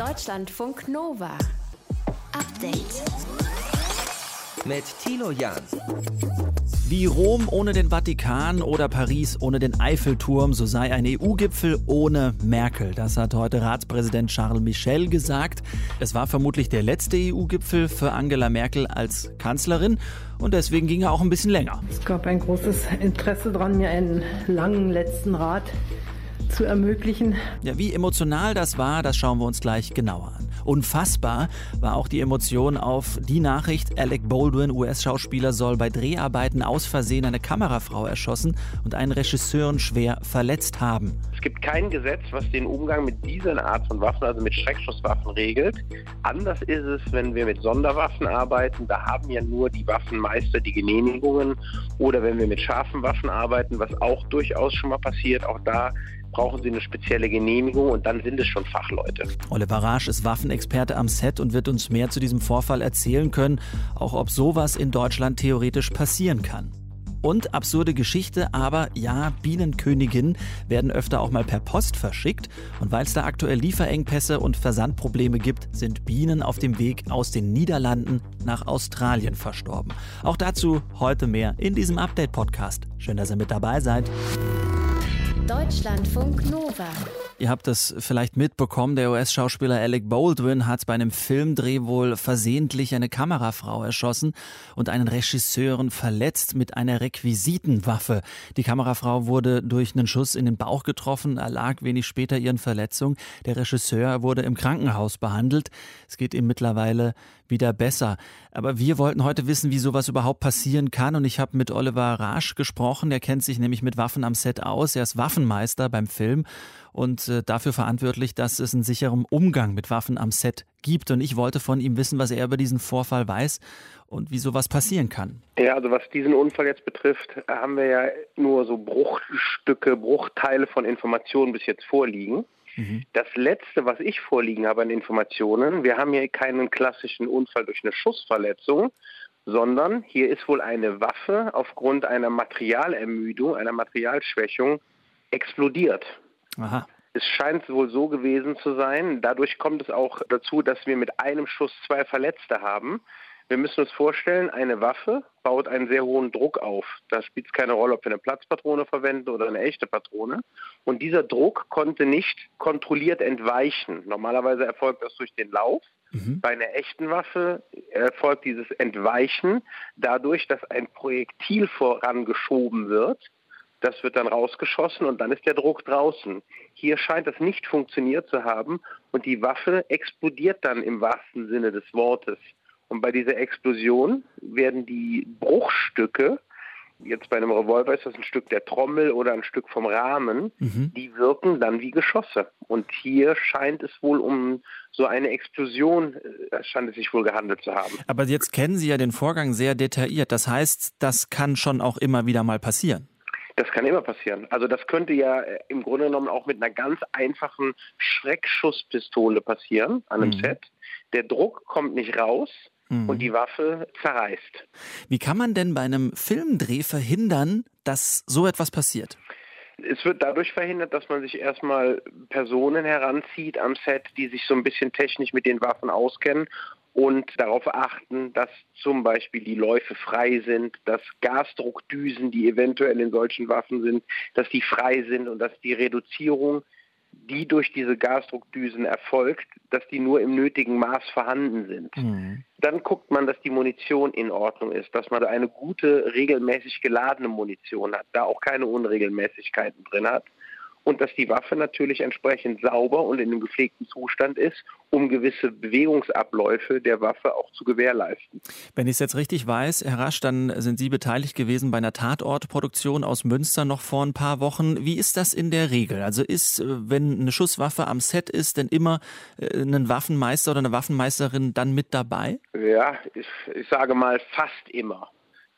Deutschlandfunk Nova. Update. Mit Tilo Jan. Wie Rom ohne den Vatikan oder Paris ohne den Eiffelturm, so sei ein EU-Gipfel ohne Merkel. Das hat heute Ratspräsident Charles Michel gesagt. Es war vermutlich der letzte EU-Gipfel für Angela Merkel als Kanzlerin und deswegen ging er auch ein bisschen länger. Es gab ein großes Interesse daran, mir einen langen letzten Rat zu ermöglichen. Ja, wie emotional das war, das schauen wir uns gleich genauer an. Unfassbar war auch die Emotion auf die Nachricht, Alec Baldwin, US-Schauspieler, soll bei Dreharbeiten aus Versehen eine Kamerafrau erschossen und einen Regisseuren schwer verletzt haben. Es gibt kein Gesetz, was den Umgang mit dieser Art von Waffen, also mit Schreckschusswaffen, regelt. Anders ist es, wenn wir mit Sonderwaffen arbeiten. Da haben ja nur die Waffenmeister die Genehmigungen. Oder wenn wir mit scharfen Waffen arbeiten, was auch durchaus schon mal passiert. Auch da brauchen sie eine spezielle Genehmigung und dann sind es schon Fachleute. Oliver Rasch ist Waffenexperte am Set und wird uns mehr zu diesem Vorfall erzählen können, auch ob sowas in Deutschland theoretisch passieren kann. Und absurde Geschichte, aber ja, Bienenköniginnen werden öfter auch mal per Post verschickt. Und weil es da aktuell Lieferengpässe und Versandprobleme gibt, sind Bienen auf dem Weg aus den Niederlanden nach Australien verstorben. Auch dazu heute mehr in diesem Update-Podcast. Schön, dass ihr mit dabei seid. Deutschlandfunk Nova. Ihr habt das vielleicht mitbekommen, der US-Schauspieler Alec Baldwin hat bei einem Filmdreh wohl versehentlich eine Kamerafrau erschossen und einen Regisseuren verletzt mit einer Requisitenwaffe. Die Kamerafrau wurde durch einen Schuss in den Bauch getroffen, erlag wenig später ihren Verletzungen. Der Regisseur wurde im Krankenhaus behandelt. Es geht ihm mittlerweile wieder besser. Aber wir wollten heute wissen, wie sowas überhaupt passieren kann. Und ich habe mit Oliver Rasch gesprochen. Er kennt sich nämlich mit Waffen am Set aus. Er ist Waffenmeister beim Film und äh, dafür verantwortlich, dass es einen sicheren Umgang mit Waffen am Set gibt. Und ich wollte von ihm wissen, was er über diesen Vorfall weiß und wie sowas passieren kann. Ja, also was diesen Unfall jetzt betrifft, haben wir ja nur so Bruchstücke, Bruchteile von Informationen bis jetzt vorliegen. Mhm. Das letzte, was ich vorliegen habe an Informationen, wir haben hier keinen klassischen Unfall durch eine Schussverletzung, sondern hier ist wohl eine Waffe aufgrund einer Materialermüdung, einer Materialschwächung explodiert. Aha. Es scheint wohl so gewesen zu sein. Dadurch kommt es auch dazu, dass wir mit einem Schuss zwei Verletzte haben. Wir müssen uns vorstellen, eine Waffe baut einen sehr hohen Druck auf. Da spielt es keine Rolle, ob wir eine Platzpatrone verwenden oder eine echte Patrone. Und dieser Druck konnte nicht kontrolliert entweichen. Normalerweise erfolgt das durch den Lauf. Mhm. Bei einer echten Waffe erfolgt dieses Entweichen dadurch, dass ein Projektil vorangeschoben wird das wird dann rausgeschossen und dann ist der Druck draußen. Hier scheint das nicht funktioniert zu haben und die Waffe explodiert dann im wahrsten Sinne des Wortes. Und bei dieser Explosion werden die Bruchstücke, jetzt bei einem Revolver ist das ein Stück der Trommel oder ein Stück vom Rahmen, mhm. die wirken dann wie Geschosse. Und hier scheint es wohl um so eine Explosion, äh, scheint es sich wohl gehandelt zu haben. Aber jetzt kennen Sie ja den Vorgang sehr detailliert. Das heißt, das kann schon auch immer wieder mal passieren. Das kann immer passieren. Also das könnte ja äh, im Grunde genommen auch mit einer ganz einfachen Schreckschusspistole passieren an einem mhm. Set. Der Druck kommt nicht raus mhm. und die Waffe zerreißt. Wie kann man denn bei einem Filmdreh verhindern, dass so etwas passiert? Es wird dadurch verhindert, dass man sich erstmal Personen heranzieht am Set, die sich so ein bisschen technisch mit den Waffen auskennen und darauf achten, dass zum Beispiel die Läufe frei sind, dass Gasdruckdüsen, die eventuell in solchen Waffen sind, dass die frei sind und dass die Reduzierung, die durch diese Gasdruckdüsen erfolgt, dass die nur im nötigen Maß vorhanden sind. Mhm. Dann guckt man, dass die Munition in Ordnung ist, dass man eine gute, regelmäßig geladene Munition hat, da auch keine Unregelmäßigkeiten drin hat und dass die Waffe natürlich entsprechend sauber und in einem gepflegten Zustand ist, um gewisse Bewegungsabläufe der Waffe auch zu gewährleisten. Wenn ich es jetzt richtig weiß, Herr Rasch, dann sind Sie beteiligt gewesen bei einer Tatortproduktion aus Münster noch vor ein paar Wochen. Wie ist das in der Regel? Also ist, äh, wenn eine Schusswaffe am Set ist, denn immer äh, ein Waffenmeister oder eine Waffenmeisterin dann mit dabei? Ja, ich, ich sage mal fast immer.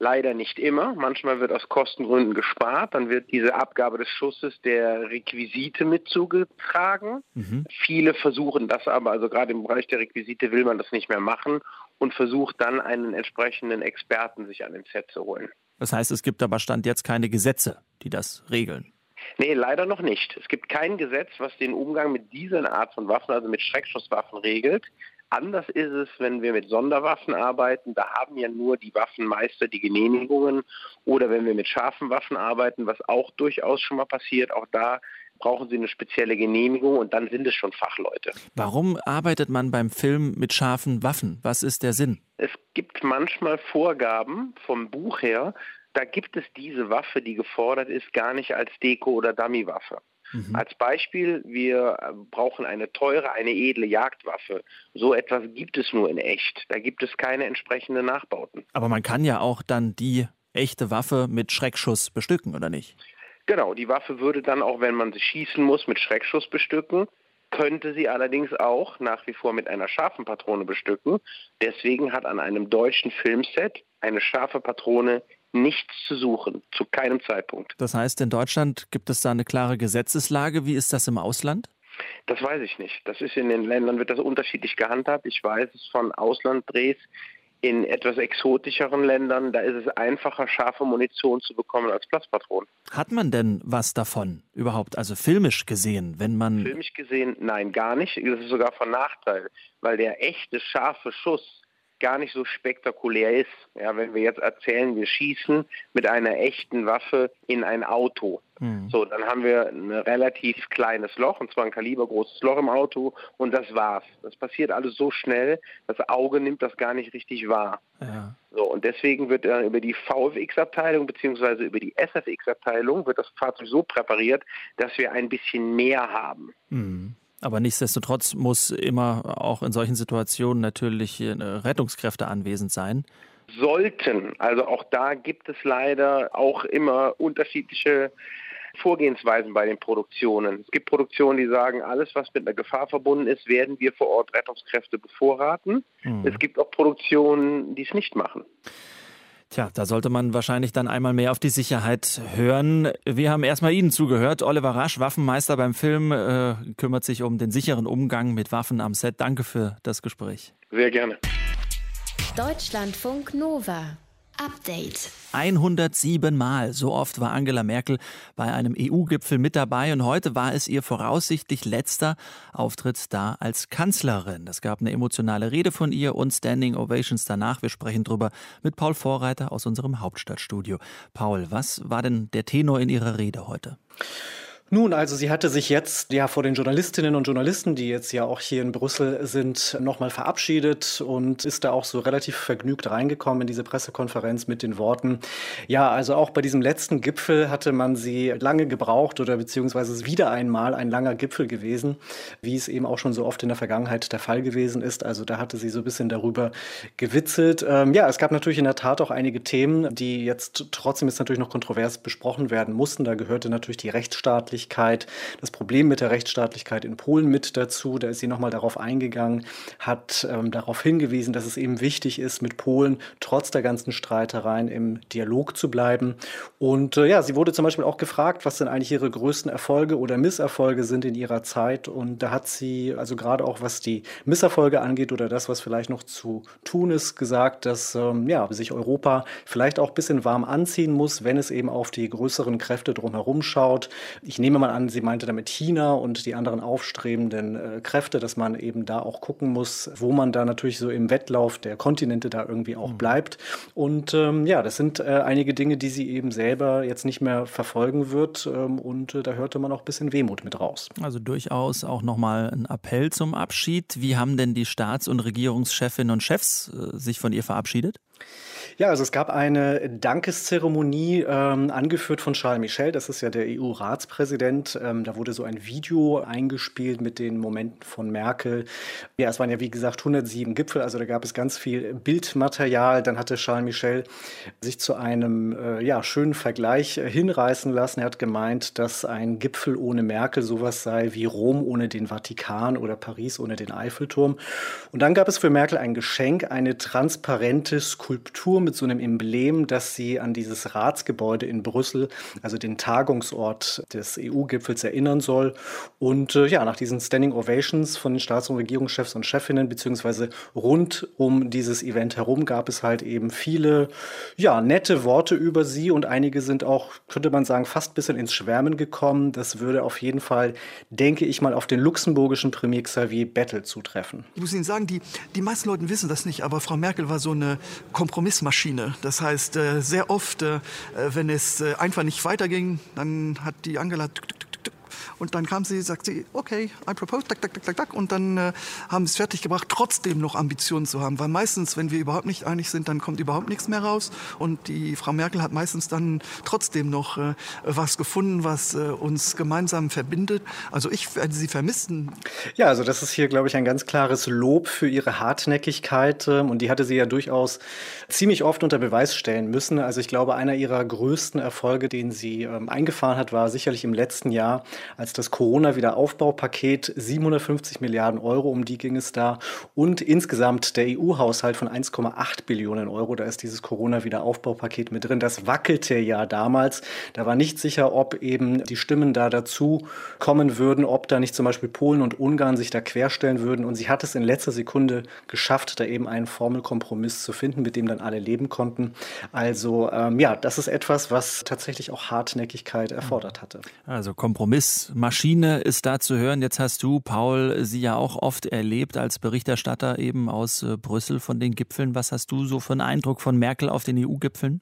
Leider nicht immer. Manchmal wird aus Kostengründen gespart. Dann wird diese Abgabe des Schusses der Requisite mit zugetragen. Mhm. Viele versuchen das aber, also gerade im Bereich der Requisite will man das nicht mehr machen und versucht dann einen entsprechenden Experten sich an den Set zu holen. Das heißt, es gibt aber Stand jetzt keine Gesetze, die das regeln. Nee, leider noch nicht. Es gibt kein Gesetz, was den Umgang mit dieser Art von Waffen, also mit Schreckschusswaffen, regelt. Anders ist es, wenn wir mit Sonderwaffen arbeiten. Da haben ja nur die Waffenmeister die Genehmigungen. Oder wenn wir mit scharfen Waffen arbeiten, was auch durchaus schon mal passiert, auch da brauchen sie eine spezielle Genehmigung und dann sind es schon Fachleute. Warum arbeitet man beim Film mit scharfen Waffen? Was ist der Sinn? Es gibt manchmal Vorgaben vom Buch her, da gibt es diese Waffe, die gefordert ist, gar nicht als Deko- oder Dummywaffe. Mhm. Als Beispiel, wir brauchen eine teure, eine edle Jagdwaffe. So etwas gibt es nur in echt. Da gibt es keine entsprechenden Nachbauten. Aber man kann ja auch dann die echte Waffe mit Schreckschuss bestücken, oder nicht? Genau, die Waffe würde dann auch, wenn man sie schießen muss, mit Schreckschuss bestücken könnte sie allerdings auch nach wie vor mit einer scharfen Patrone bestücken. Deswegen hat an einem deutschen Filmset eine scharfe Patrone nichts zu suchen, zu keinem Zeitpunkt. Das heißt, in Deutschland gibt es da eine klare Gesetzeslage. Wie ist das im Ausland? Das weiß ich nicht. Das ist in den Ländern wird das unterschiedlich gehandhabt. Ich weiß es von Auslanddrehs in etwas exotischeren Ländern, da ist es einfacher, scharfe Munition zu bekommen als Platzpatronen. Hat man denn was davon überhaupt, also filmisch gesehen, wenn man... Filmisch gesehen, nein, gar nicht. Das ist sogar von Nachteil, weil der echte scharfe Schuss gar nicht so spektakulär ist. Ja, wenn wir jetzt erzählen, wir schießen mit einer echten Waffe in ein Auto. Mhm. So, dann haben wir ein relativ kleines Loch, und zwar ein kalibergroßes Loch im Auto, und das war's. Das passiert alles so schnell, das Auge nimmt das gar nicht richtig wahr. Ja. So, und deswegen wird dann über die VFX-Abteilung bzw. über die SFX-Abteilung wird das Fahrzeug so präpariert, dass wir ein bisschen mehr haben. Mhm. Aber nichtsdestotrotz muss immer auch in solchen Situationen natürlich Rettungskräfte anwesend sein. Sollten. Also auch da gibt es leider auch immer unterschiedliche Vorgehensweisen bei den Produktionen. Es gibt Produktionen, die sagen, alles, was mit einer Gefahr verbunden ist, werden wir vor Ort Rettungskräfte bevorraten. Mhm. Es gibt auch Produktionen, die es nicht machen. Tja, da sollte man wahrscheinlich dann einmal mehr auf die Sicherheit hören. Wir haben erstmal Ihnen zugehört. Oliver Rasch, Waffenmeister beim Film, äh, kümmert sich um den sicheren Umgang mit Waffen am Set. Danke für das Gespräch. Sehr gerne. Deutschlandfunk Nova. Update. 107 Mal, so oft war Angela Merkel bei einem EU-Gipfel mit dabei und heute war es ihr voraussichtlich letzter Auftritt da als Kanzlerin. Es gab eine emotionale Rede von ihr und Standing Ovations danach. Wir sprechen drüber mit Paul Vorreiter aus unserem Hauptstadtstudio. Paul, was war denn der Tenor in Ihrer Rede heute? Nun, also sie hatte sich jetzt ja vor den Journalistinnen und Journalisten, die jetzt ja auch hier in Brüssel sind, nochmal verabschiedet und ist da auch so relativ vergnügt reingekommen in diese Pressekonferenz mit den Worten, ja, also auch bei diesem letzten Gipfel hatte man sie lange gebraucht oder beziehungsweise ist wieder einmal ein langer Gipfel gewesen, wie es eben auch schon so oft in der Vergangenheit der Fall gewesen ist. Also da hatte sie so ein bisschen darüber gewitzelt. Ähm, ja, es gab natürlich in der Tat auch einige Themen, die jetzt trotzdem jetzt natürlich noch kontrovers besprochen werden mussten. Da gehörte natürlich die Rechtsstaatlichkeit Rechtsstaatlichkeit, das Problem mit der Rechtsstaatlichkeit in Polen mit dazu. Da ist sie nochmal darauf eingegangen, hat ähm, darauf hingewiesen, dass es eben wichtig ist, mit Polen trotz der ganzen Streitereien im Dialog zu bleiben. Und äh, ja, sie wurde zum Beispiel auch gefragt, was denn eigentlich ihre größten Erfolge oder Misserfolge sind in ihrer Zeit. Und da hat sie, also gerade auch was die Misserfolge angeht oder das, was vielleicht noch zu tun ist, gesagt, dass ähm, ja, sich Europa vielleicht auch ein bisschen warm anziehen muss, wenn es eben auf die größeren Kräfte drumherum schaut. Ich nehme mal an, sie meinte damit China und die anderen aufstrebenden äh, Kräfte, dass man eben da auch gucken muss, wo man da natürlich so im Wettlauf der Kontinente da irgendwie auch mhm. bleibt. Und ähm, ja, das sind äh, einige Dinge, die sie eben selber jetzt nicht mehr verfolgen wird. Ähm, und äh, da hörte man auch ein bisschen Wehmut mit raus. Also durchaus auch nochmal ein Appell zum Abschied. Wie haben denn die Staats- und Regierungschefinnen und Chefs äh, sich von ihr verabschiedet? Ja, also es gab eine Dankeszeremonie, ähm, angeführt von Charles Michel, das ist ja der EU-Ratspräsident. Ähm, da wurde so ein Video eingespielt mit den Momenten von Merkel. Ja, es waren ja wie gesagt 107 Gipfel, also da gab es ganz viel Bildmaterial. Dann hatte Charles Michel sich zu einem äh, ja, schönen Vergleich äh, hinreißen lassen. Er hat gemeint, dass ein Gipfel ohne Merkel sowas sei wie Rom ohne den Vatikan oder Paris ohne den Eiffelturm. Und dann gab es für Merkel ein Geschenk, eine transparente Skulptur mit mit so einem Emblem, das sie an dieses Ratsgebäude in Brüssel, also den Tagungsort des EU-Gipfels, erinnern soll. Und äh, ja, nach diesen Standing Ovations von den Staats- und Regierungschefs und Chefinnen, beziehungsweise rund um dieses Event herum, gab es halt eben viele, ja, nette Worte über sie und einige sind auch, könnte man sagen, fast ein bisschen ins Schwärmen gekommen. Das würde auf jeden Fall, denke ich mal, auf den luxemburgischen Premier Xavier Bettel zutreffen. Ich muss Ihnen sagen, die, die meisten Leute wissen das nicht, aber Frau Merkel war so eine Kompromissmaschine. Das heißt, äh, sehr oft, äh, wenn es äh, einfach nicht weiterging, dann hat die Angela und dann kam sie, sagt sie, okay, I propose, tak, tak, tak, tak, tak. Und dann äh, haben sie es fertiggebracht, trotzdem noch Ambitionen zu haben. Weil meistens, wenn wir überhaupt nicht einig sind, dann kommt überhaupt nichts mehr raus. Und die Frau Merkel hat meistens dann trotzdem noch äh, was gefunden, was äh, uns gemeinsam verbindet. Also ich werde sie vermissen. Ja, also das ist hier, glaube ich, ein ganz klares Lob für ihre Hartnäckigkeit. Ähm, und die hatte sie ja durchaus ziemlich oft unter Beweis stellen müssen. Also ich glaube, einer ihrer größten Erfolge, den sie ähm, eingefahren hat, war sicherlich im letzten Jahr, als das Corona-Wiederaufbaupaket 750 Milliarden Euro, um die ging es da. Und insgesamt der EU-Haushalt von 1,8 Billionen Euro. Da ist dieses Corona-Wiederaufbaupaket mit drin. Das wackelte ja damals. Da war nicht sicher, ob eben die Stimmen da dazu kommen würden, ob da nicht zum Beispiel Polen und Ungarn sich da querstellen würden. Und sie hat es in letzter Sekunde geschafft, da eben einen Formelkompromiss zu finden, mit dem dann alle leben konnten. Also ähm, ja, das ist etwas, was tatsächlich auch Hartnäckigkeit erfordert hatte. Also Kompromiss Maschine ist da zu hören. Jetzt hast du, Paul, sie ja auch oft erlebt als Berichterstatter eben aus äh, Brüssel von den Gipfeln. Was hast du so für einen Eindruck von Merkel auf den EU-Gipfeln?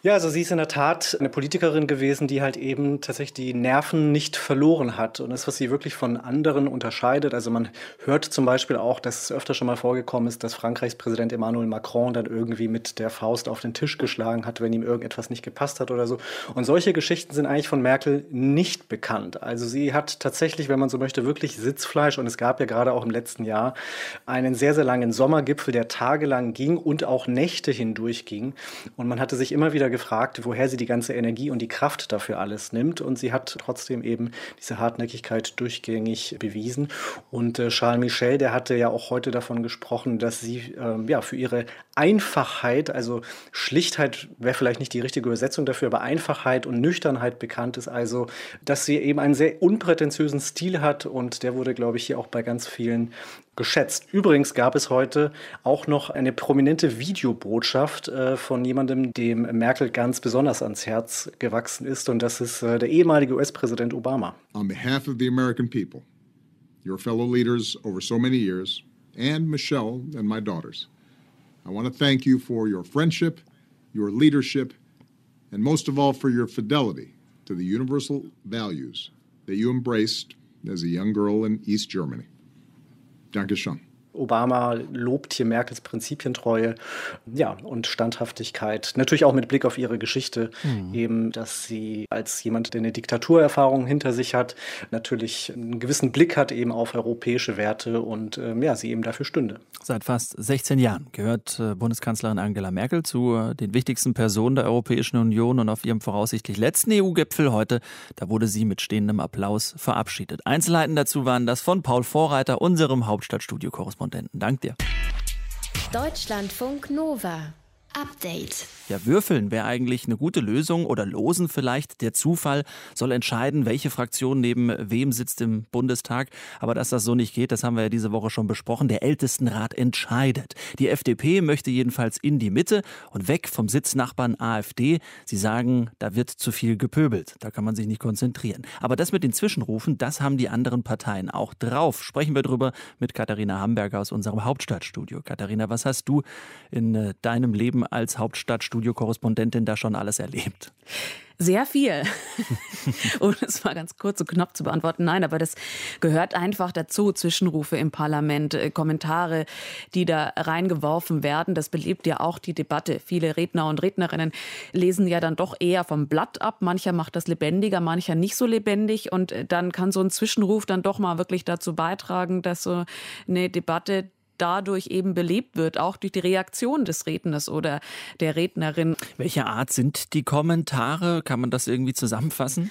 Ja, also sie ist in der Tat eine Politikerin gewesen, die halt eben tatsächlich die Nerven nicht verloren hat. Und das, was sie wirklich von anderen unterscheidet, also man hört zum Beispiel auch, dass es öfter schon mal vorgekommen ist, dass Frankreichs Präsident Emmanuel Macron dann irgendwie mit der Faust auf den Tisch geschlagen hat, wenn ihm irgendetwas nicht gepasst hat oder so. Und solche Geschichten sind eigentlich von Merkel nicht bekannt. Also sie hat tatsächlich, wenn man so möchte, wirklich Sitzfleisch. Und es gab ja gerade auch im letzten Jahr einen sehr, sehr langen Sommergipfel, der tagelang ging und auch Nächte hindurch ging. Und man hatte sich immer wieder gefragt, woher sie die ganze Energie und die Kraft dafür alles nimmt. Und sie hat trotzdem eben diese Hartnäckigkeit durchgängig bewiesen. Und äh, Charles Michel, der hatte ja auch heute davon gesprochen, dass sie ähm, ja für ihre Einfachheit, also Schlichtheit wäre vielleicht nicht die richtige Übersetzung dafür, aber Einfachheit und Nüchternheit bekannt ist. Also, dass sie eben einen sehr unprätentiösen Stil hat und der wurde, glaube ich, hier auch bei ganz vielen geschätzt. Übrigens gab es heute auch noch eine prominente Videobotschaft äh, von jemandem, dem Merkel ganz besonders ans Herz gewachsen ist und das ist äh, der ehemalige US-Präsident Obama. On behalf of the American people, your fellow leaders over so many years, and Michelle and my daughters, I want to thank you for your friendship, your leadership, and most of all for your fidelity to the universal values that you embraced as a young girl in East Germany. Dankeschön. Obama lobt hier Merkels Prinzipientreue ja, und Standhaftigkeit. Natürlich auch mit Blick auf ihre Geschichte, mhm. eben, dass sie als jemand, der eine Diktaturerfahrung hinter sich hat, natürlich einen gewissen Blick hat eben auf europäische Werte und ähm, ja, sie eben dafür stünde. Seit fast 16 Jahren gehört äh, Bundeskanzlerin Angela Merkel zu äh, den wichtigsten Personen der Europäischen Union und auf ihrem voraussichtlich letzten EU-Gipfel heute, da wurde sie mit stehendem Applaus verabschiedet. Einzelheiten dazu waren das von Paul Vorreiter, unserem Hauptstadtstudio-Korrespondenten. Korrespondenten. Dank dir. Deutschlandfunk Nova. Update. Ja, würfeln wäre eigentlich eine gute Lösung oder losen vielleicht. Der Zufall soll entscheiden, welche Fraktion neben wem sitzt im Bundestag. Aber dass das so nicht geht, das haben wir ja diese Woche schon besprochen. Der Ältestenrat entscheidet. Die FDP möchte jedenfalls in die Mitte und weg vom Sitznachbarn AfD. Sie sagen, da wird zu viel gepöbelt. Da kann man sich nicht konzentrieren. Aber das mit den Zwischenrufen, das haben die anderen Parteien auch drauf. Sprechen wir drüber mit Katharina Hamburger aus unserem Hauptstadtstudio. Katharina, was hast du in äh, deinem Leben als Hauptstadtstudio-Korrespondentin da schon alles erlebt? Sehr viel. um es mal ganz kurz und knapp zu beantworten. Nein, aber das gehört einfach dazu. Zwischenrufe im Parlament, äh, Kommentare, die da reingeworfen werden. Das belebt ja auch die Debatte. Viele Redner und Rednerinnen lesen ja dann doch eher vom Blatt ab. Mancher macht das lebendiger, mancher nicht so lebendig. Und äh, dann kann so ein Zwischenruf dann doch mal wirklich dazu beitragen, dass so eine Debatte dadurch eben belebt wird, auch durch die Reaktion des Redners oder der Rednerin. Welche Art sind die Kommentare? Kann man das irgendwie zusammenfassen?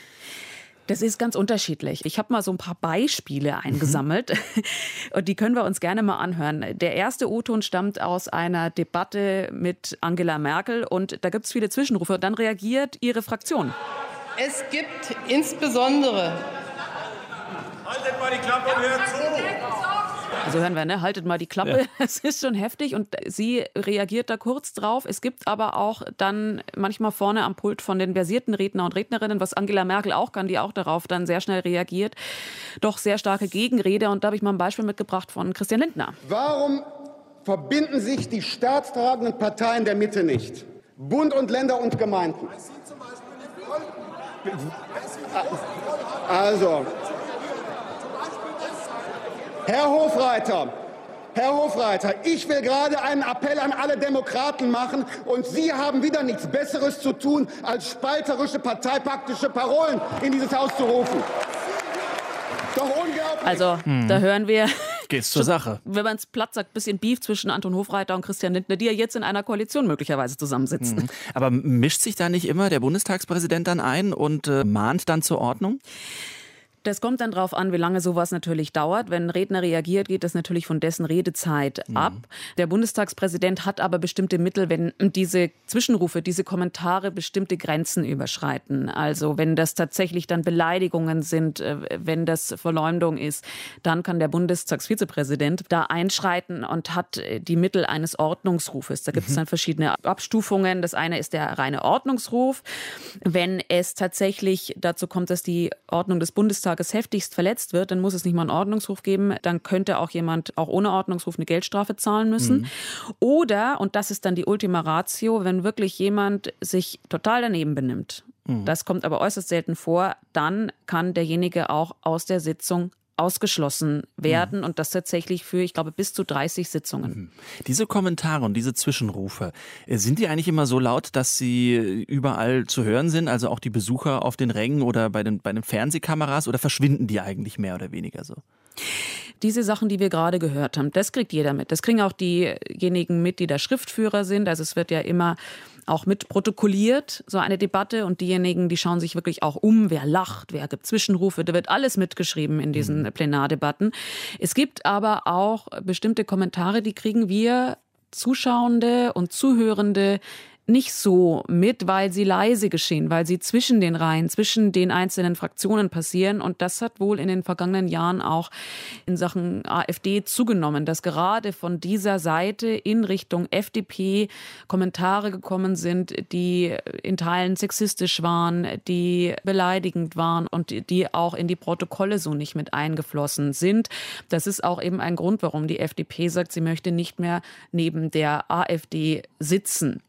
Das ist ganz unterschiedlich. Ich habe mal so ein paar Beispiele eingesammelt mhm. und die können wir uns gerne mal anhören. Der erste O-Ton stammt aus einer Debatte mit Angela Merkel und da gibt es viele Zwischenrufe. Dann reagiert ihre Fraktion. Es gibt insbesondere. Haltet mal die Klappe und hört zu. Also hören wir, ne? haltet mal die Klappe. Es ist schon heftig und sie reagiert da kurz drauf. Es gibt aber auch dann manchmal vorne am Pult von den versierten Redner und Rednerinnen, was Angela Merkel auch kann, die auch darauf dann sehr schnell reagiert, doch sehr starke Gegenrede. Und da habe ich mal ein Beispiel mitgebracht von Christian Lindner. Warum verbinden sich die staatstragenden Parteien der Mitte nicht? Bund und Länder und Gemeinden. Also, Herr Hofreiter, Herr Hofreiter, ich will gerade einen Appell an alle Demokraten machen und Sie haben wieder nichts Besseres zu tun, als spalterische parteipaktische Parolen in dieses Haus zu rufen. Doch unglaublich. Also, hm. da hören wir. Geht's zur Sache. Wenn man es platt sagt, ein bisschen Beef zwischen Anton Hofreiter und Christian Lindner, die ja jetzt in einer Koalition möglicherweise zusammensitzen. Hm. Aber mischt sich da nicht immer der Bundestagspräsident dann ein und äh, mahnt dann zur Ordnung? Das kommt dann darauf an, wie lange sowas natürlich dauert. Wenn ein Redner reagiert, geht das natürlich von dessen Redezeit mhm. ab. Der Bundestagspräsident hat aber bestimmte Mittel, wenn diese Zwischenrufe, diese Kommentare bestimmte Grenzen überschreiten. Also wenn das tatsächlich dann Beleidigungen sind, äh, wenn das Verleumdung ist, dann kann der Bundestagsvizepräsident da einschreiten und hat äh, die Mittel eines Ordnungsrufes. Da gibt es mhm. dann verschiedene Abstufungen. Das eine ist der reine Ordnungsruf. Wenn es tatsächlich dazu kommt, dass die Ordnung des Bundestags Tages heftigst verletzt wird, dann muss es nicht mal einen Ordnungsruf geben. Dann könnte auch jemand auch ohne Ordnungsruf eine Geldstrafe zahlen müssen. Mhm. Oder, und das ist dann die Ultima Ratio, wenn wirklich jemand sich total daneben benimmt. Mhm. Das kommt aber äußerst selten vor. Dann kann derjenige auch aus der Sitzung ausgeschlossen werden mhm. und das tatsächlich für, ich glaube, bis zu 30 Sitzungen. Mhm. Diese Kommentare und diese Zwischenrufe, äh, sind die eigentlich immer so laut, dass sie überall zu hören sind, also auch die Besucher auf den Rängen oder bei den, bei den Fernsehkameras oder verschwinden die eigentlich mehr oder weniger so? Diese Sachen, die wir gerade gehört haben, das kriegt jeder mit. Das kriegen auch diejenigen mit, die da Schriftführer sind. Also es wird ja immer auch mit protokolliert, so eine Debatte. Und diejenigen, die schauen sich wirklich auch um, wer lacht, wer gibt Zwischenrufe, da wird alles mitgeschrieben in diesen mhm. Plenardebatten. Es gibt aber auch bestimmte Kommentare, die kriegen wir Zuschauende und Zuhörende nicht so mit, weil sie leise geschehen, weil sie zwischen den Reihen, zwischen den einzelnen Fraktionen passieren. Und das hat wohl in den vergangenen Jahren auch in Sachen AfD zugenommen, dass gerade von dieser Seite in Richtung FDP Kommentare gekommen sind, die in Teilen sexistisch waren, die beleidigend waren und die auch in die Protokolle so nicht mit eingeflossen sind. Das ist auch eben ein Grund, warum die FDP sagt, sie möchte nicht mehr neben der AfD sitzen.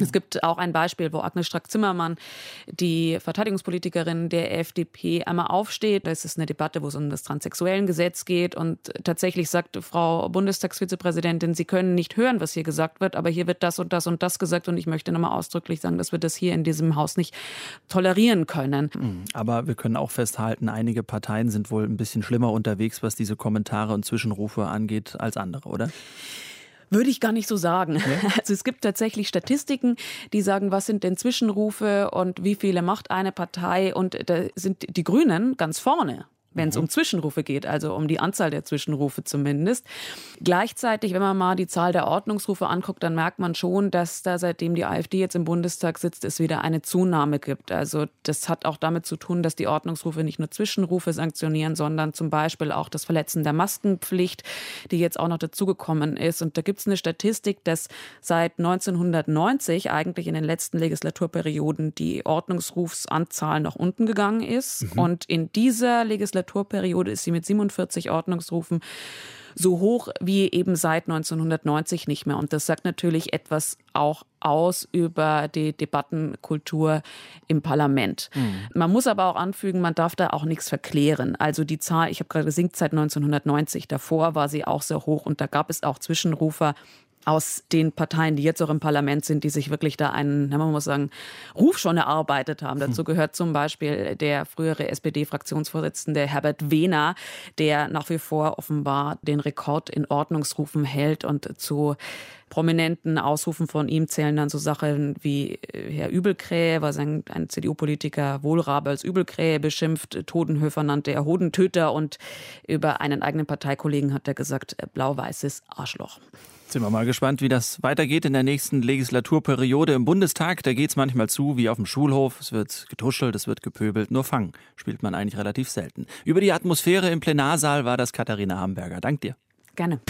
Es gibt auch ein Beispiel, wo Agnes Strack-Zimmermann, die Verteidigungspolitikerin der FDP, einmal aufsteht. Das ist eine Debatte, wo es um das Transsexuellengesetz geht und tatsächlich sagt Frau Bundestagsvizepräsidentin, Sie können nicht hören, was hier gesagt wird, aber hier wird das und das und das gesagt und ich möchte nochmal ausdrücklich sagen, dass wir das hier in diesem Haus nicht tolerieren können. Hm, aber wir können auch festhalten, einige Parteien sind wohl ein bisschen schlimmer unterwegs, was diese Kommentare und Zwischenrufe angeht, als andere, oder? Würde ich gar nicht so sagen. Ja? Also es gibt tatsächlich Statistiken, die sagen, was sind denn Zwischenrufe und wie viele macht eine Partei und da sind die Grünen ganz vorne wenn es mhm. um Zwischenrufe geht, also um die Anzahl der Zwischenrufe zumindest. Gleichzeitig, wenn man mal die Zahl der Ordnungsrufe anguckt, dann merkt man schon, dass da seitdem die AfD jetzt im Bundestag sitzt, es wieder eine Zunahme gibt. Also das hat auch damit zu tun, dass die Ordnungsrufe nicht nur Zwischenrufe sanktionieren, sondern zum Beispiel auch das Verletzen der Maskenpflicht, die jetzt auch noch dazugekommen ist. Und da gibt es eine Statistik, dass seit 1990 eigentlich in den letzten Legislaturperioden die Ordnungsrufsanzahl nach unten gegangen ist. Mhm. Und in dieser Legislatur Legislaturperiode ist sie mit 47 Ordnungsrufen so hoch wie eben seit 1990 nicht mehr. Und das sagt natürlich etwas auch aus über die Debattenkultur im Parlament. Mhm. Man muss aber auch anfügen, man darf da auch nichts verklären. Also die Zahl, ich habe gerade gesinkt seit 1990, davor war sie auch sehr hoch und da gab es auch Zwischenrufer, aus den Parteien, die jetzt auch im Parlament sind, die sich wirklich da einen, man muss sagen, Ruf schon erarbeitet haben. Dazu gehört zum Beispiel der frühere SPD-Fraktionsvorsitzende Herbert Wehner, der nach wie vor offenbar den Rekord in Ordnungsrufen hält und zu prominenten Ausrufen von ihm zählen dann so Sachen wie äh, Herr Übelkrähe, was ein, ein CDU-Politiker Wohlrabe als Übelkrähe beschimpft, Todenhöfer nannte er Hodentöter und über einen eigenen Parteikollegen hat er gesagt, blau-weißes Arschloch. Sind wir mal gespannt, wie das weitergeht in der nächsten Legislaturperiode im Bundestag. Da geht es manchmal zu wie auf dem Schulhof. Es wird getuschelt, es wird gepöbelt. Nur Fang spielt man eigentlich relativ selten. Über die Atmosphäre im Plenarsaal war das Katharina Hamburger. Dank dir. Gerne.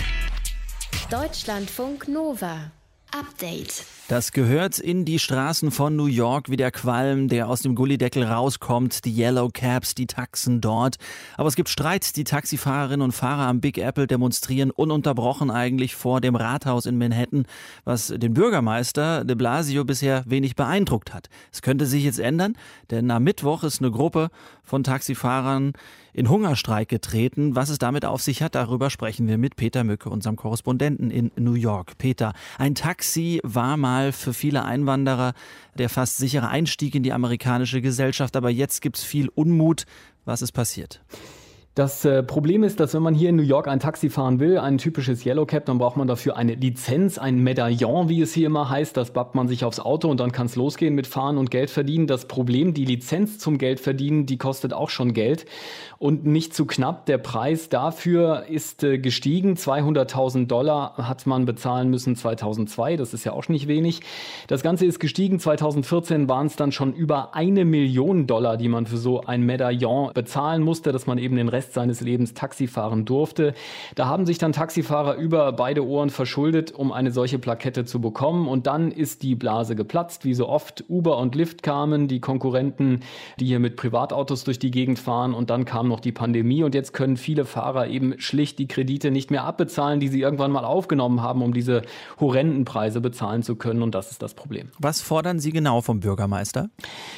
Deutschlandfunk Nova. Update. Das gehört in die Straßen von New York wie der Qualm, der aus dem Gullideckel rauskommt, die Yellow Cabs, die Taxen dort. Aber es gibt Streit. Die Taxifahrerinnen und Fahrer am Big Apple demonstrieren ununterbrochen eigentlich vor dem Rathaus in Manhattan, was den Bürgermeister de Blasio bisher wenig beeindruckt hat. Es könnte sich jetzt ändern, denn am Mittwoch ist eine Gruppe von Taxifahrern in Hungerstreik getreten. Was es damit auf sich hat, darüber sprechen wir mit Peter Mücke, unserem Korrespondenten in New York. Peter, ein Taxi war mal für viele Einwanderer der fast sichere Einstieg in die amerikanische Gesellschaft, aber jetzt gibt es viel Unmut. Was ist passiert? Das äh, Problem ist, dass wenn man hier in New York ein Taxi fahren will, ein typisches Yellow Cab, dann braucht man dafür eine Lizenz, ein Medaillon, wie es hier immer heißt. Das bappt man sich aufs Auto und dann kann es losgehen mit Fahren und Geld verdienen. Das Problem, die Lizenz zum Geld verdienen, die kostet auch schon Geld und nicht zu knapp. Der Preis dafür ist äh, gestiegen. 200.000 Dollar hat man bezahlen müssen 2002. Das ist ja auch nicht wenig. Das Ganze ist gestiegen. 2014 waren es dann schon über eine Million Dollar, die man für so ein Medaillon bezahlen musste, dass man eben den Rest Rest seines Lebens Taxi fahren durfte. Da haben sich dann Taxifahrer über beide Ohren verschuldet, um eine solche Plakette zu bekommen. Und dann ist die Blase geplatzt, wie so oft. Uber und Lyft kamen, die Konkurrenten, die hier mit Privatautos durch die Gegend fahren. Und dann kam noch die Pandemie. Und jetzt können viele Fahrer eben schlicht die Kredite nicht mehr abbezahlen, die sie irgendwann mal aufgenommen haben, um diese horrenden Preise bezahlen zu können. Und das ist das Problem. Was fordern Sie genau vom Bürgermeister?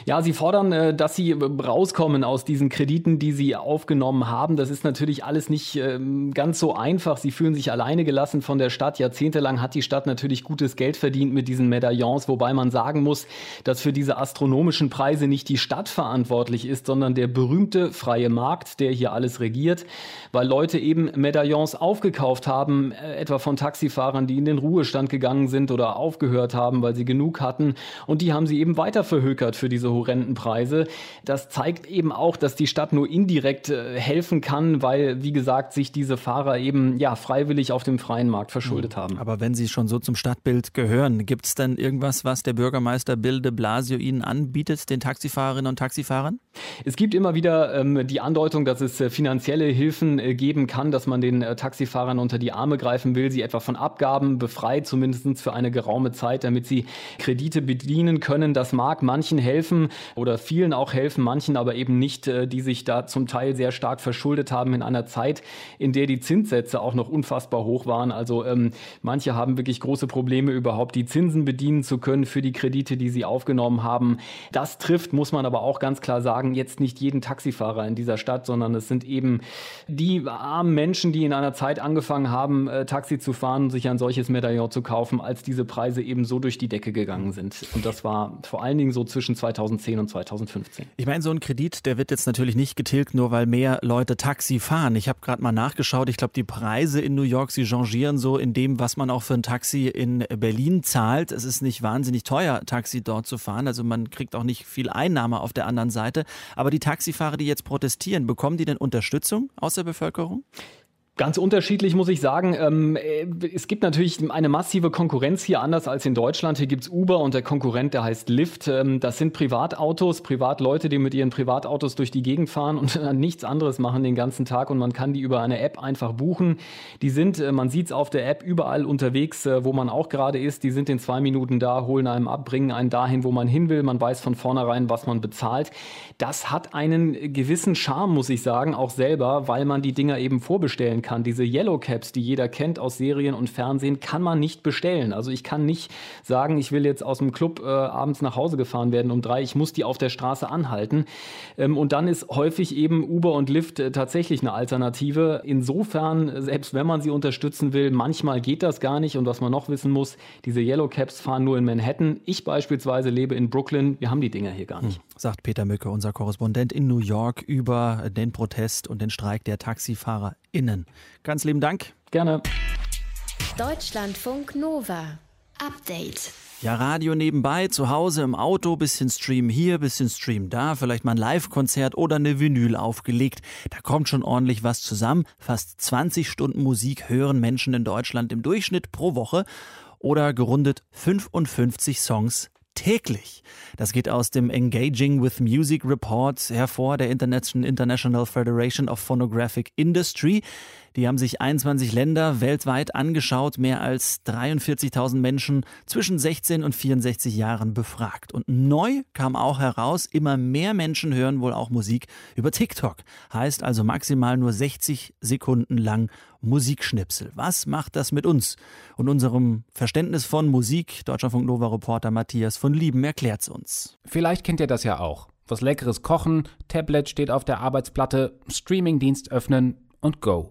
Ja, Sie fordern, äh, dass Sie rauskommen aus diesen Krediten, die Sie aufgenommen haben haben. Das ist natürlich alles nicht ähm, ganz so einfach. Sie fühlen sich alleine gelassen von der Stadt. Jahrzehntelang hat die Stadt natürlich gutes Geld verdient mit diesen Medaillons, wobei man sagen muss, dass für diese astronomischen Preise nicht die Stadt verantwortlich ist, sondern der berühmte freie Markt, der hier alles regiert, weil Leute eben Medaillons aufgekauft haben, äh, etwa von Taxifahrern, die in den Ruhestand gegangen sind oder aufgehört haben, weil sie genug hatten. Und die haben sie eben weiter verhökert für diese horrenden Preise. Das zeigt eben auch, dass die Stadt nur indirekt äh, helfen helfen kann, weil, wie gesagt, sich diese Fahrer eben ja freiwillig auf dem freien Markt verschuldet hm. haben. Aber wenn sie schon so zum Stadtbild gehören, gibt es denn irgendwas, was der Bürgermeister Bill de Blasio ihnen anbietet, den Taxifahrerinnen und Taxifahrern? Es gibt immer wieder ähm, die Andeutung, dass es äh, finanzielle Hilfen äh, geben kann, dass man den äh, Taxifahrern unter die Arme greifen will, sie etwa von Abgaben befreit, zumindest für eine geraume Zeit, damit sie Kredite bedienen können. Das mag manchen helfen oder vielen auch helfen, manchen aber eben nicht, äh, die sich da zum Teil sehr stark verschulden verschuldet haben in einer Zeit, in der die Zinssätze auch noch unfassbar hoch waren. Also ähm, manche haben wirklich große Probleme, überhaupt die Zinsen bedienen zu können für die Kredite, die sie aufgenommen haben. Das trifft, muss man aber auch ganz klar sagen, jetzt nicht jeden Taxifahrer in dieser Stadt, sondern es sind eben die armen Menschen, die in einer Zeit angefangen haben, äh, Taxi zu fahren und sich ein solches Medaillon zu kaufen, als diese Preise eben so durch die Decke gegangen sind. Und das war vor allen Dingen so zwischen 2010 und 2015. Ich meine, so ein Kredit, der wird jetzt natürlich nicht getilgt, nur weil mehr Leute Leute Taxi fahren. Ich habe gerade mal nachgeschaut. Ich glaube, die Preise in New York, sie changieren so in dem, was man auch für ein Taxi in Berlin zahlt. Es ist nicht wahnsinnig teuer, Taxi dort zu fahren. Also man kriegt auch nicht viel Einnahme auf der anderen Seite. Aber die Taxifahrer, die jetzt protestieren, bekommen die denn Unterstützung aus der Bevölkerung? Ganz unterschiedlich muss ich sagen. Ähm, äh, es gibt natürlich eine massive Konkurrenz hier, anders als in Deutschland. Hier gibt's Uber und der Konkurrent, der heißt Lyft. Ähm, das sind Privatautos, Privatleute, die mit ihren Privatautos durch die Gegend fahren und nichts anderes machen den ganzen Tag und man kann die über eine App einfach buchen. Die sind, äh, man sieht's auf der App, überall unterwegs, äh, wo man auch gerade ist. Die sind in zwei Minuten da, holen einem ab, bringen einen dahin, wo man hin will. Man weiß von vornherein, was man bezahlt. Das hat einen gewissen Charme, muss ich sagen, auch selber, weil man die Dinger eben vorbestellen kann. Diese Yellow Caps, die jeder kennt aus Serien und Fernsehen, kann man nicht bestellen. Also ich kann nicht sagen, ich will jetzt aus dem Club äh, abends nach Hause gefahren werden um drei. Ich muss die auf der Straße anhalten. Ähm, und dann ist häufig eben Uber und Lyft äh, tatsächlich eine Alternative. Insofern, selbst wenn man sie unterstützen will, manchmal geht das gar nicht. Und was man noch wissen muss, diese Yellow Caps fahren nur in Manhattan. Ich beispielsweise lebe in Brooklyn. Wir haben die Dinger hier gar nicht. Hm, sagt Peter Mücke, unser Korrespondent in New York, über den Protest und den Streik der TaxifahrerInnen. Ganz lieben Dank. Gerne. Deutschlandfunk Nova. Update. Ja, Radio nebenbei, zu Hause im Auto, bisschen Stream hier, bisschen Stream da, vielleicht mal ein Live-Konzert oder eine Vinyl aufgelegt. Da kommt schon ordentlich was zusammen. Fast 20 Stunden Musik hören Menschen in Deutschland im Durchschnitt pro Woche oder gerundet 55 Songs täglich. Das geht aus dem Engaging with Music Report hervor der International Federation of Phonographic Industry. Die haben sich 21 Länder weltweit angeschaut, mehr als 43.000 Menschen zwischen 16 und 64 Jahren befragt. Und neu kam auch heraus, immer mehr Menschen hören wohl auch Musik über TikTok. Heißt also maximal nur 60 Sekunden lang Musikschnipsel. Was macht das mit uns und unserem Verständnis von Musik? Deutschlandfunk Nova Reporter Matthias von Lieben erklärt es uns. Vielleicht kennt ihr das ja auch. Was leckeres kochen, Tablet steht auf der Arbeitsplatte, Streamingdienst öffnen und go.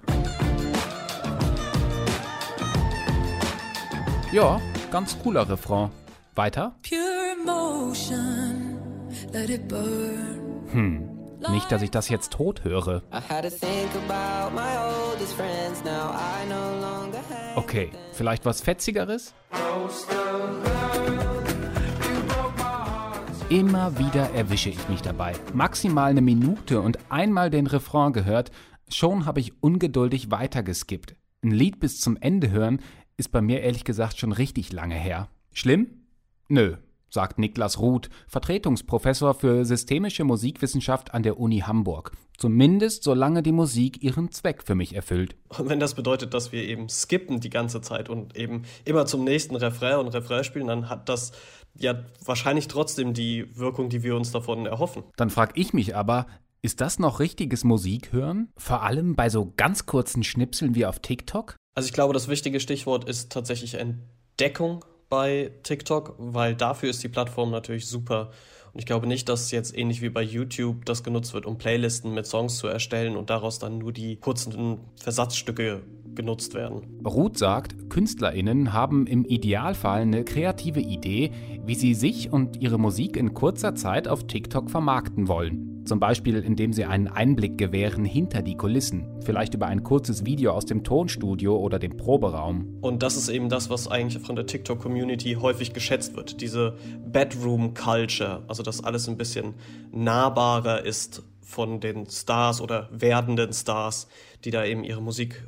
Ja, ganz cooler Refrain. Weiter? Hm, nicht, dass ich das jetzt tot höre. Okay, vielleicht was Fetzigeres? Immer wieder erwische ich mich dabei. Maximal eine Minute und einmal den Refrain gehört, schon habe ich ungeduldig weitergeskippt. Ein Lied bis zum Ende hören ist bei mir ehrlich gesagt schon richtig lange her. Schlimm? Nö, sagt Niklas Ruth, Vertretungsprofessor für systemische Musikwissenschaft an der Uni Hamburg. Zumindest solange die Musik ihren Zweck für mich erfüllt. Und wenn das bedeutet, dass wir eben skippen die ganze Zeit und eben immer zum nächsten Refrain und Refrain spielen, dann hat das ja wahrscheinlich trotzdem die Wirkung, die wir uns davon erhoffen. Dann frage ich mich aber, ist das noch richtiges Musikhören? Vor allem bei so ganz kurzen Schnipseln wie auf TikTok? Also ich glaube, das wichtige Stichwort ist tatsächlich Entdeckung bei TikTok, weil dafür ist die Plattform natürlich super. Und ich glaube nicht, dass jetzt ähnlich wie bei YouTube das genutzt wird, um Playlisten mit Songs zu erstellen und daraus dann nur die kurzen Versatzstücke genutzt werden. Ruth sagt, KünstlerInnen haben im Idealfall eine kreative Idee, wie sie sich und ihre Musik in kurzer Zeit auf TikTok vermarkten wollen. Zum Beispiel, indem sie einen Einblick gewähren hinter die Kulissen, vielleicht über ein kurzes Video aus dem Tonstudio oder dem Proberaum. Und das ist eben das, was eigentlich von der TikTok-Community häufig geschätzt wird, diese Bedroom-Culture, also dass alles ein bisschen nahbarer ist von den Stars oder werdenden Stars, die da eben ihre Musik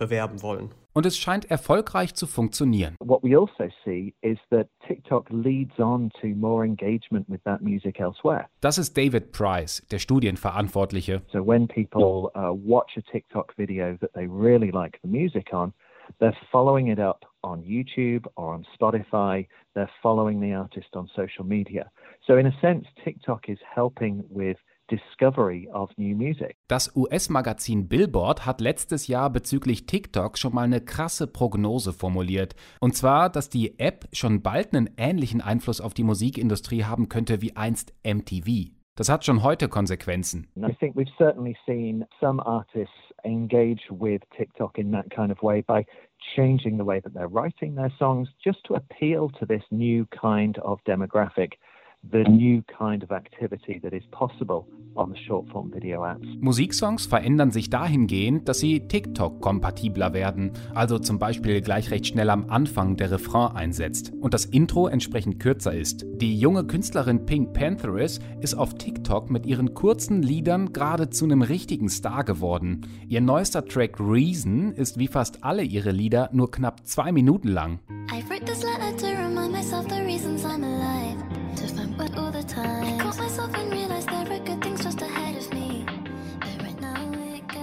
bewerben wollen. Und es scheint erfolgreich zu funktionieren. What we also see is that TikTok leads on to more engagement with that music elsewhere. Das ist David Price, der Studienverantwortliche. So when people uh, watch a TikTok video that they really like the music on, they're following it up on YouTube or on Spotify. They're following the artist on social media. So in a sense, TikTok is helping with discovery of new music. Das US-Magazin Billboard hat letztes Jahr bezüglich TikTok schon mal eine krasse Prognose formuliert. Und zwar, dass die App schon bald einen ähnlichen Einfluss auf die Musikindustrie haben könnte wie einst MTV. Das hat schon heute Konsequenzen. I think we've certainly seen some artists engage with TikTok in that kind of way by changing the way that they're writing their songs just to appeal to this new kind of demographic the new kind of activity that is possible on the short form video apps. Musiksongs verändern sich dahingehend, dass sie TikTok-kompatibler werden, also zum Beispiel gleich recht schnell am Anfang der Refrain einsetzt und das Intro entsprechend kürzer ist. Die junge Künstlerin Pink Pantheris ist auf TikTok mit ihren kurzen Liedern gerade zu einem richtigen Star geworden. Ihr neuester Track Reason ist wie fast alle ihre Lieder nur knapp zwei Minuten lang. I've written this letter to remind myself the reasons I'm alive.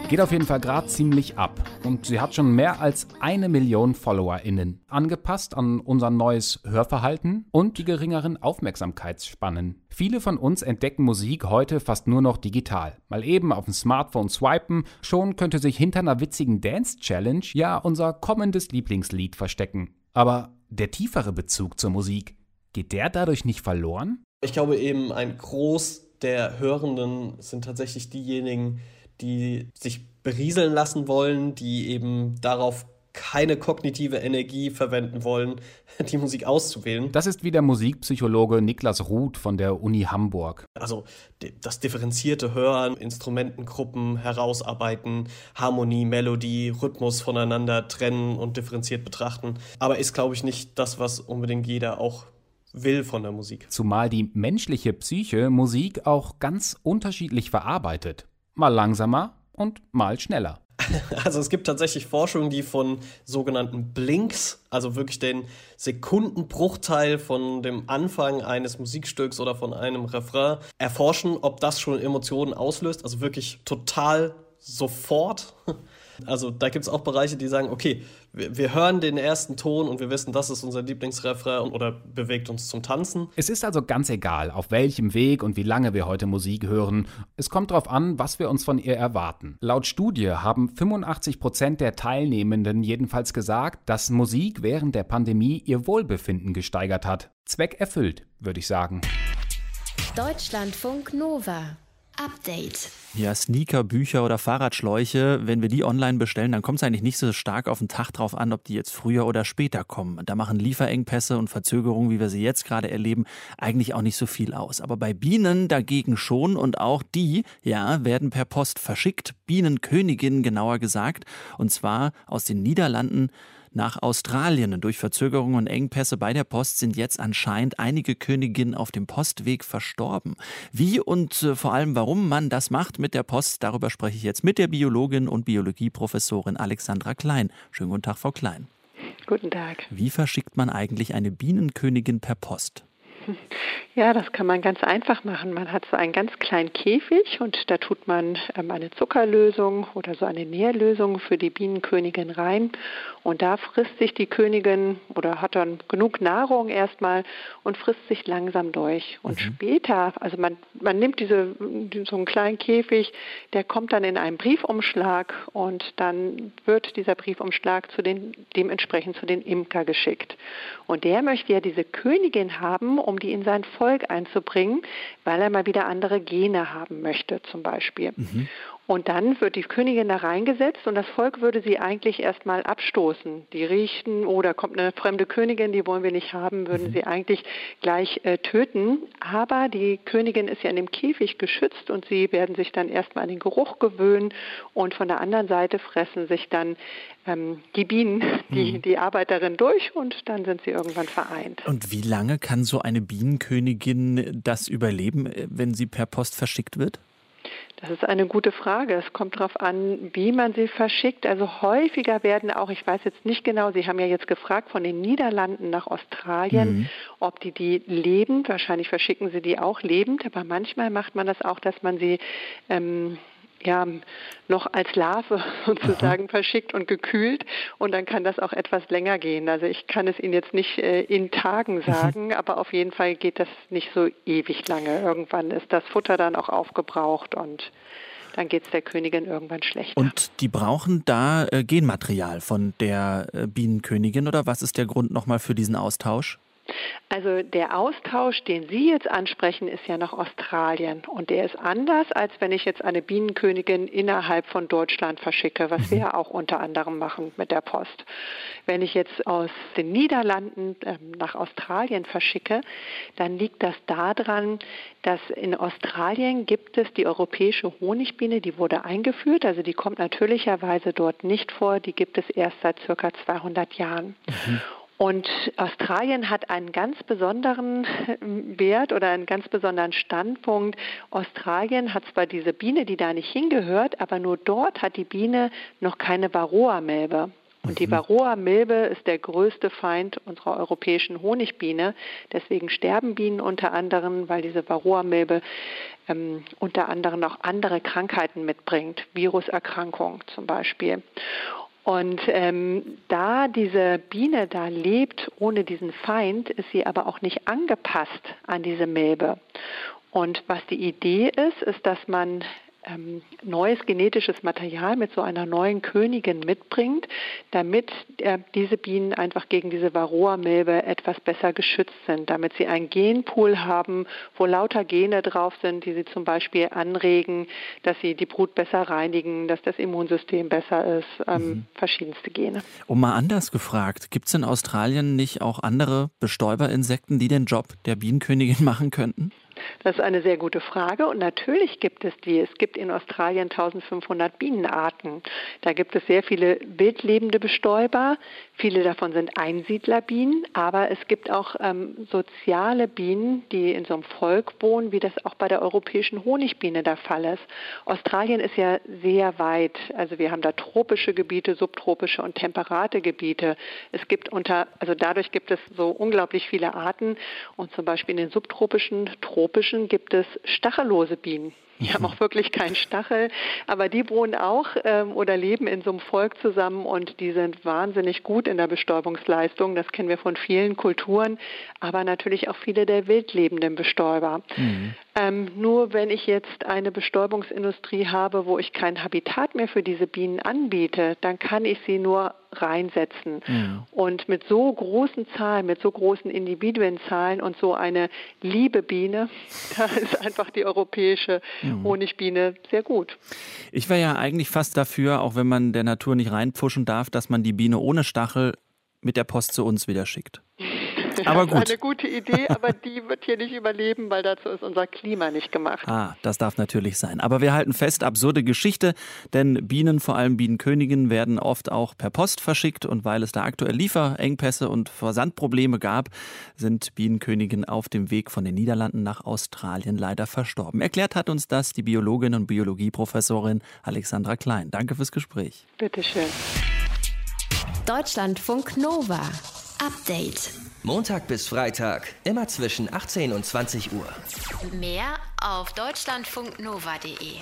Geht auf jeden Fall gerade ziemlich ab und sie hat schon mehr als eine Million FollowerInnen, angepasst an unser neues Hörverhalten und die geringeren Aufmerksamkeitsspannen. Viele von uns entdecken Musik heute fast nur noch digital. Mal eben auf dem Smartphone swipen, schon könnte sich hinter einer witzigen Dance-Challenge ja unser kommendes Lieblingslied verstecken. Aber der tiefere Bezug zur Musik, geht der dadurch nicht verloren? Ich glaube eben, ein Groß der Hörenden sind tatsächlich diejenigen, die sich berieseln lassen wollen, die eben darauf keine kognitive Energie verwenden wollen, die Musik auszuwählen. Das ist wie der Musikpsychologe Niklas Ruth von der Uni Hamburg. Also das differenzierte Hören, Instrumentengruppen herausarbeiten, Harmonie, Melodie, Rhythmus voneinander trennen und differenziert betrachten. Aber ist, glaube ich, nicht das, was unbedingt jeder auch will von der Musik. Zumal die menschliche Psyche Musik auch ganz unterschiedlich verarbeitet. Mal langsamer und mal schneller. Also es gibt tatsächlich Forschungen, die von sogenannten Blinks, also wirklich den Sekundenbruchteil von dem Anfang eines Musikstücks oder von einem Refrain, erforschen, ob das schon Emotionen auslöst. Also wirklich total sofort. Also da gibt es auch Bereiche, die sagen, okay, wir, wir, hören den ersten Ton und wir wissen, das ist unser Lieblingsrefrain oder bewegt uns zum Tanzen. Es ist also ganz egal, auf welchem Weg und wie lange wir heute Musik hören. Es kommt darauf an, was wir uns von ihr erwarten. Laut Studie haben 85 Prozent der Teilnehmenden jedenfalls gesagt, dass Musik während der Pandemie ihr Wohlbefinden gesteigert hat. Zweck erfüllt, würde ich sagen. Deutschlandfunk Nova Update. Ja, Sneaker, Bücher oder Fahrradschläuche, wenn wir die online bestellen, dann kommt es eigentlich nicht so stark auf den Tag drauf an, ob die jetzt früher oder später kommen. Da machen Lieferengpässe und Verzögerungen, wie wir sie jetzt gerade erleben, eigentlich auch nicht so viel aus. Aber bei Bienen dagegen schon und auch die, ja, werden per Post verschickt. Bienenköniginnen genauer gesagt. Und zwar aus den Niederlanden nach Australien. Durch Verzögerungen und Engpässe bei der Post sind jetzt anscheinend einige Königinnen auf dem Postweg verstorben. Wie und äh, vor allem warum man das macht mit der Post, darüber spreche ich jetzt mit der Biologin und Biologieprofessorin Alexandra Klein. Schönen guten Tag, Frau Klein. Guten Tag. Wie verschickt man eigentlich eine Bienenkönigin per Post? Ja, das kann man ganz einfach machen. Man hat so einen ganz kleinen Käfig und da tut man ähm, eine Zuckerlösung oder so eine Nährlösung für die Bienenkönigin rein. Und da frisst sich die Königin oder hat dann genug Nahrung erstmal und frisst sich langsam durch. Und mhm. später, also man, man nimmt diese, so einen kleinen Käfig, der kommt dann in einen Briefumschlag und dann wird dieser Briefumschlag zu den, dementsprechend zu den Imker geschickt. Und der möchte ja diese Königin haben, um die in sein Volk einzubringen, weil er mal wieder andere Gene haben möchte zum Beispiel. Mhm. Und dann wird die Königin da reingesetzt und das Volk würde sie eigentlich erstmal abstoßen. Die riechen, oh, da kommt eine fremde Königin, die wollen wir nicht haben, würden mhm. sie eigentlich gleich äh, töten. Aber die Königin ist ja in dem Käfig geschützt und sie werden sich dann erstmal an den Geruch gewöhnen und von der anderen Seite fressen sich dann ähm, die Bienen, die, mhm. die Arbeiterin durch und dann sind sie irgendwann vereint. Und wie lange kann so eine Bienenkönigin das überleben, äh, wenn sie per Post verschickt wird? Das ist eine gute Frage. Es kommt darauf an, wie man sie verschickt. Also häufiger werden auch, ich weiß jetzt nicht genau, Sie haben ja jetzt gefragt von den Niederlanden nach Australien, mhm. ob die die lebend, wahrscheinlich verschicken sie die auch lebend, aber manchmal macht man das auch, dass man sie ähm, ja, noch als Larve sozusagen Aha. verschickt und gekühlt und dann kann das auch etwas länger gehen. Also ich kann es Ihnen jetzt nicht äh, in Tagen mhm. sagen, aber auf jeden Fall geht das nicht so ewig lange. Irgendwann ist das Futter dann auch aufgebraucht und dann geht es der Königin irgendwann schlecht. Und die brauchen da äh, Genmaterial von der äh, Bienenkönigin oder was ist der Grund nochmal für diesen Austausch? Also der Austausch, den Sie jetzt ansprechen, ist ja nach Australien und der ist anders, als wenn ich jetzt eine Bienenkönigin innerhalb von Deutschland verschicke, was wir ja auch unter anderem machen mit der Post. Wenn ich jetzt aus den Niederlanden ähm, nach Australien verschicke, dann liegt das daran, dass in Australien gibt es die europäische Honigbiene, die wurde eingeführt, also die kommt natürlicherweise dort nicht vor, die gibt es erst seit circa 200 Jahren. Mhm. Und Australien hat einen ganz besonderen Wert oder einen ganz besonderen Standpunkt. Australien hat zwar diese Biene, die da nicht hingehört, aber nur dort hat die Biene noch keine Varroa-Milbe. Und die mhm. Varroa-Milbe ist der größte Feind unserer europäischen Honigbiene. Deswegen sterben Bienen unter anderem, weil diese Varroa-Milbe ähm, unter anderem auch andere Krankheiten mitbringt, Viruserkrankungen zum Beispiel. Und ähm, da diese Biene da lebt ohne diesen Feind, ist sie aber auch nicht angepasst an diese Milbe. Und was die Idee ist, ist, dass man ähm, neues genetisches Material mit so einer neuen Königin mitbringt, damit äh, diese Bienen einfach gegen diese Varroa-Milbe etwas besser geschützt sind, damit sie einen Genpool haben, wo lauter Gene drauf sind, die sie zum Beispiel anregen, dass sie die Brut besser reinigen, dass das Immunsystem besser ist, ähm, mhm. verschiedenste Gene. Um mal anders gefragt, gibt es in Australien nicht auch andere Bestäuberinsekten, die den Job der Bienenkönigin machen könnten? Das ist eine sehr gute Frage und natürlich gibt es die. Es gibt in Australien 1500 Bienenarten. Da gibt es sehr viele wildlebende Bestäuber. Viele davon sind Einsiedlerbienen, aber es gibt auch ähm, soziale Bienen, die in so einem Volk wohnen, wie das auch bei der europäischen Honigbiene der Fall ist. Australien ist ja sehr weit. Also wir haben da tropische Gebiete, subtropische und temperate Gebiete. Es gibt unter, also dadurch gibt es so unglaublich viele Arten und zum Beispiel in den subtropischen, tropischen gibt es stachellose Bienen. Die haben auch wirklich keinen Stachel, aber die wohnen auch ähm, oder leben in so einem Volk zusammen und die sind wahnsinnig gut in der Bestäubungsleistung. Das kennen wir von vielen Kulturen, aber natürlich auch viele der wildlebenden Bestäuber. Mhm. Ähm, nur wenn ich jetzt eine Bestäubungsindustrie habe, wo ich kein Habitat mehr für diese Bienen anbiete, dann kann ich sie nur reinsetzen. Mhm. Und mit so großen Zahlen, mit so großen Individuenzahlen und so eine liebe Biene, da ist einfach die europäische mhm. Honigbiene sehr gut. Ich wäre ja eigentlich fast dafür, auch wenn man der Natur nicht reinpfuschen darf, dass man die Biene ohne Stachel mit der Post zu uns wieder schickt. Aber gut. Das ist eine gute Idee, aber die wird hier nicht überleben, weil dazu ist unser Klima nicht gemacht. Ah, das darf natürlich sein. Aber wir halten fest, absurde Geschichte, denn Bienen, vor allem Bienenköniginnen, werden oft auch per Post verschickt und weil es da aktuell Lieferengpässe und Versandprobleme gab, sind Bienenköniginnen auf dem Weg von den Niederlanden nach Australien leider verstorben. Erklärt hat uns das die Biologin und Biologieprofessorin Alexandra Klein. Danke fürs Gespräch. Bitteschön. Deutschlandfunk Nova. Update. Montag bis Freitag, immer zwischen 18 und 20 Uhr. Mehr auf deutschlandfunknova.de.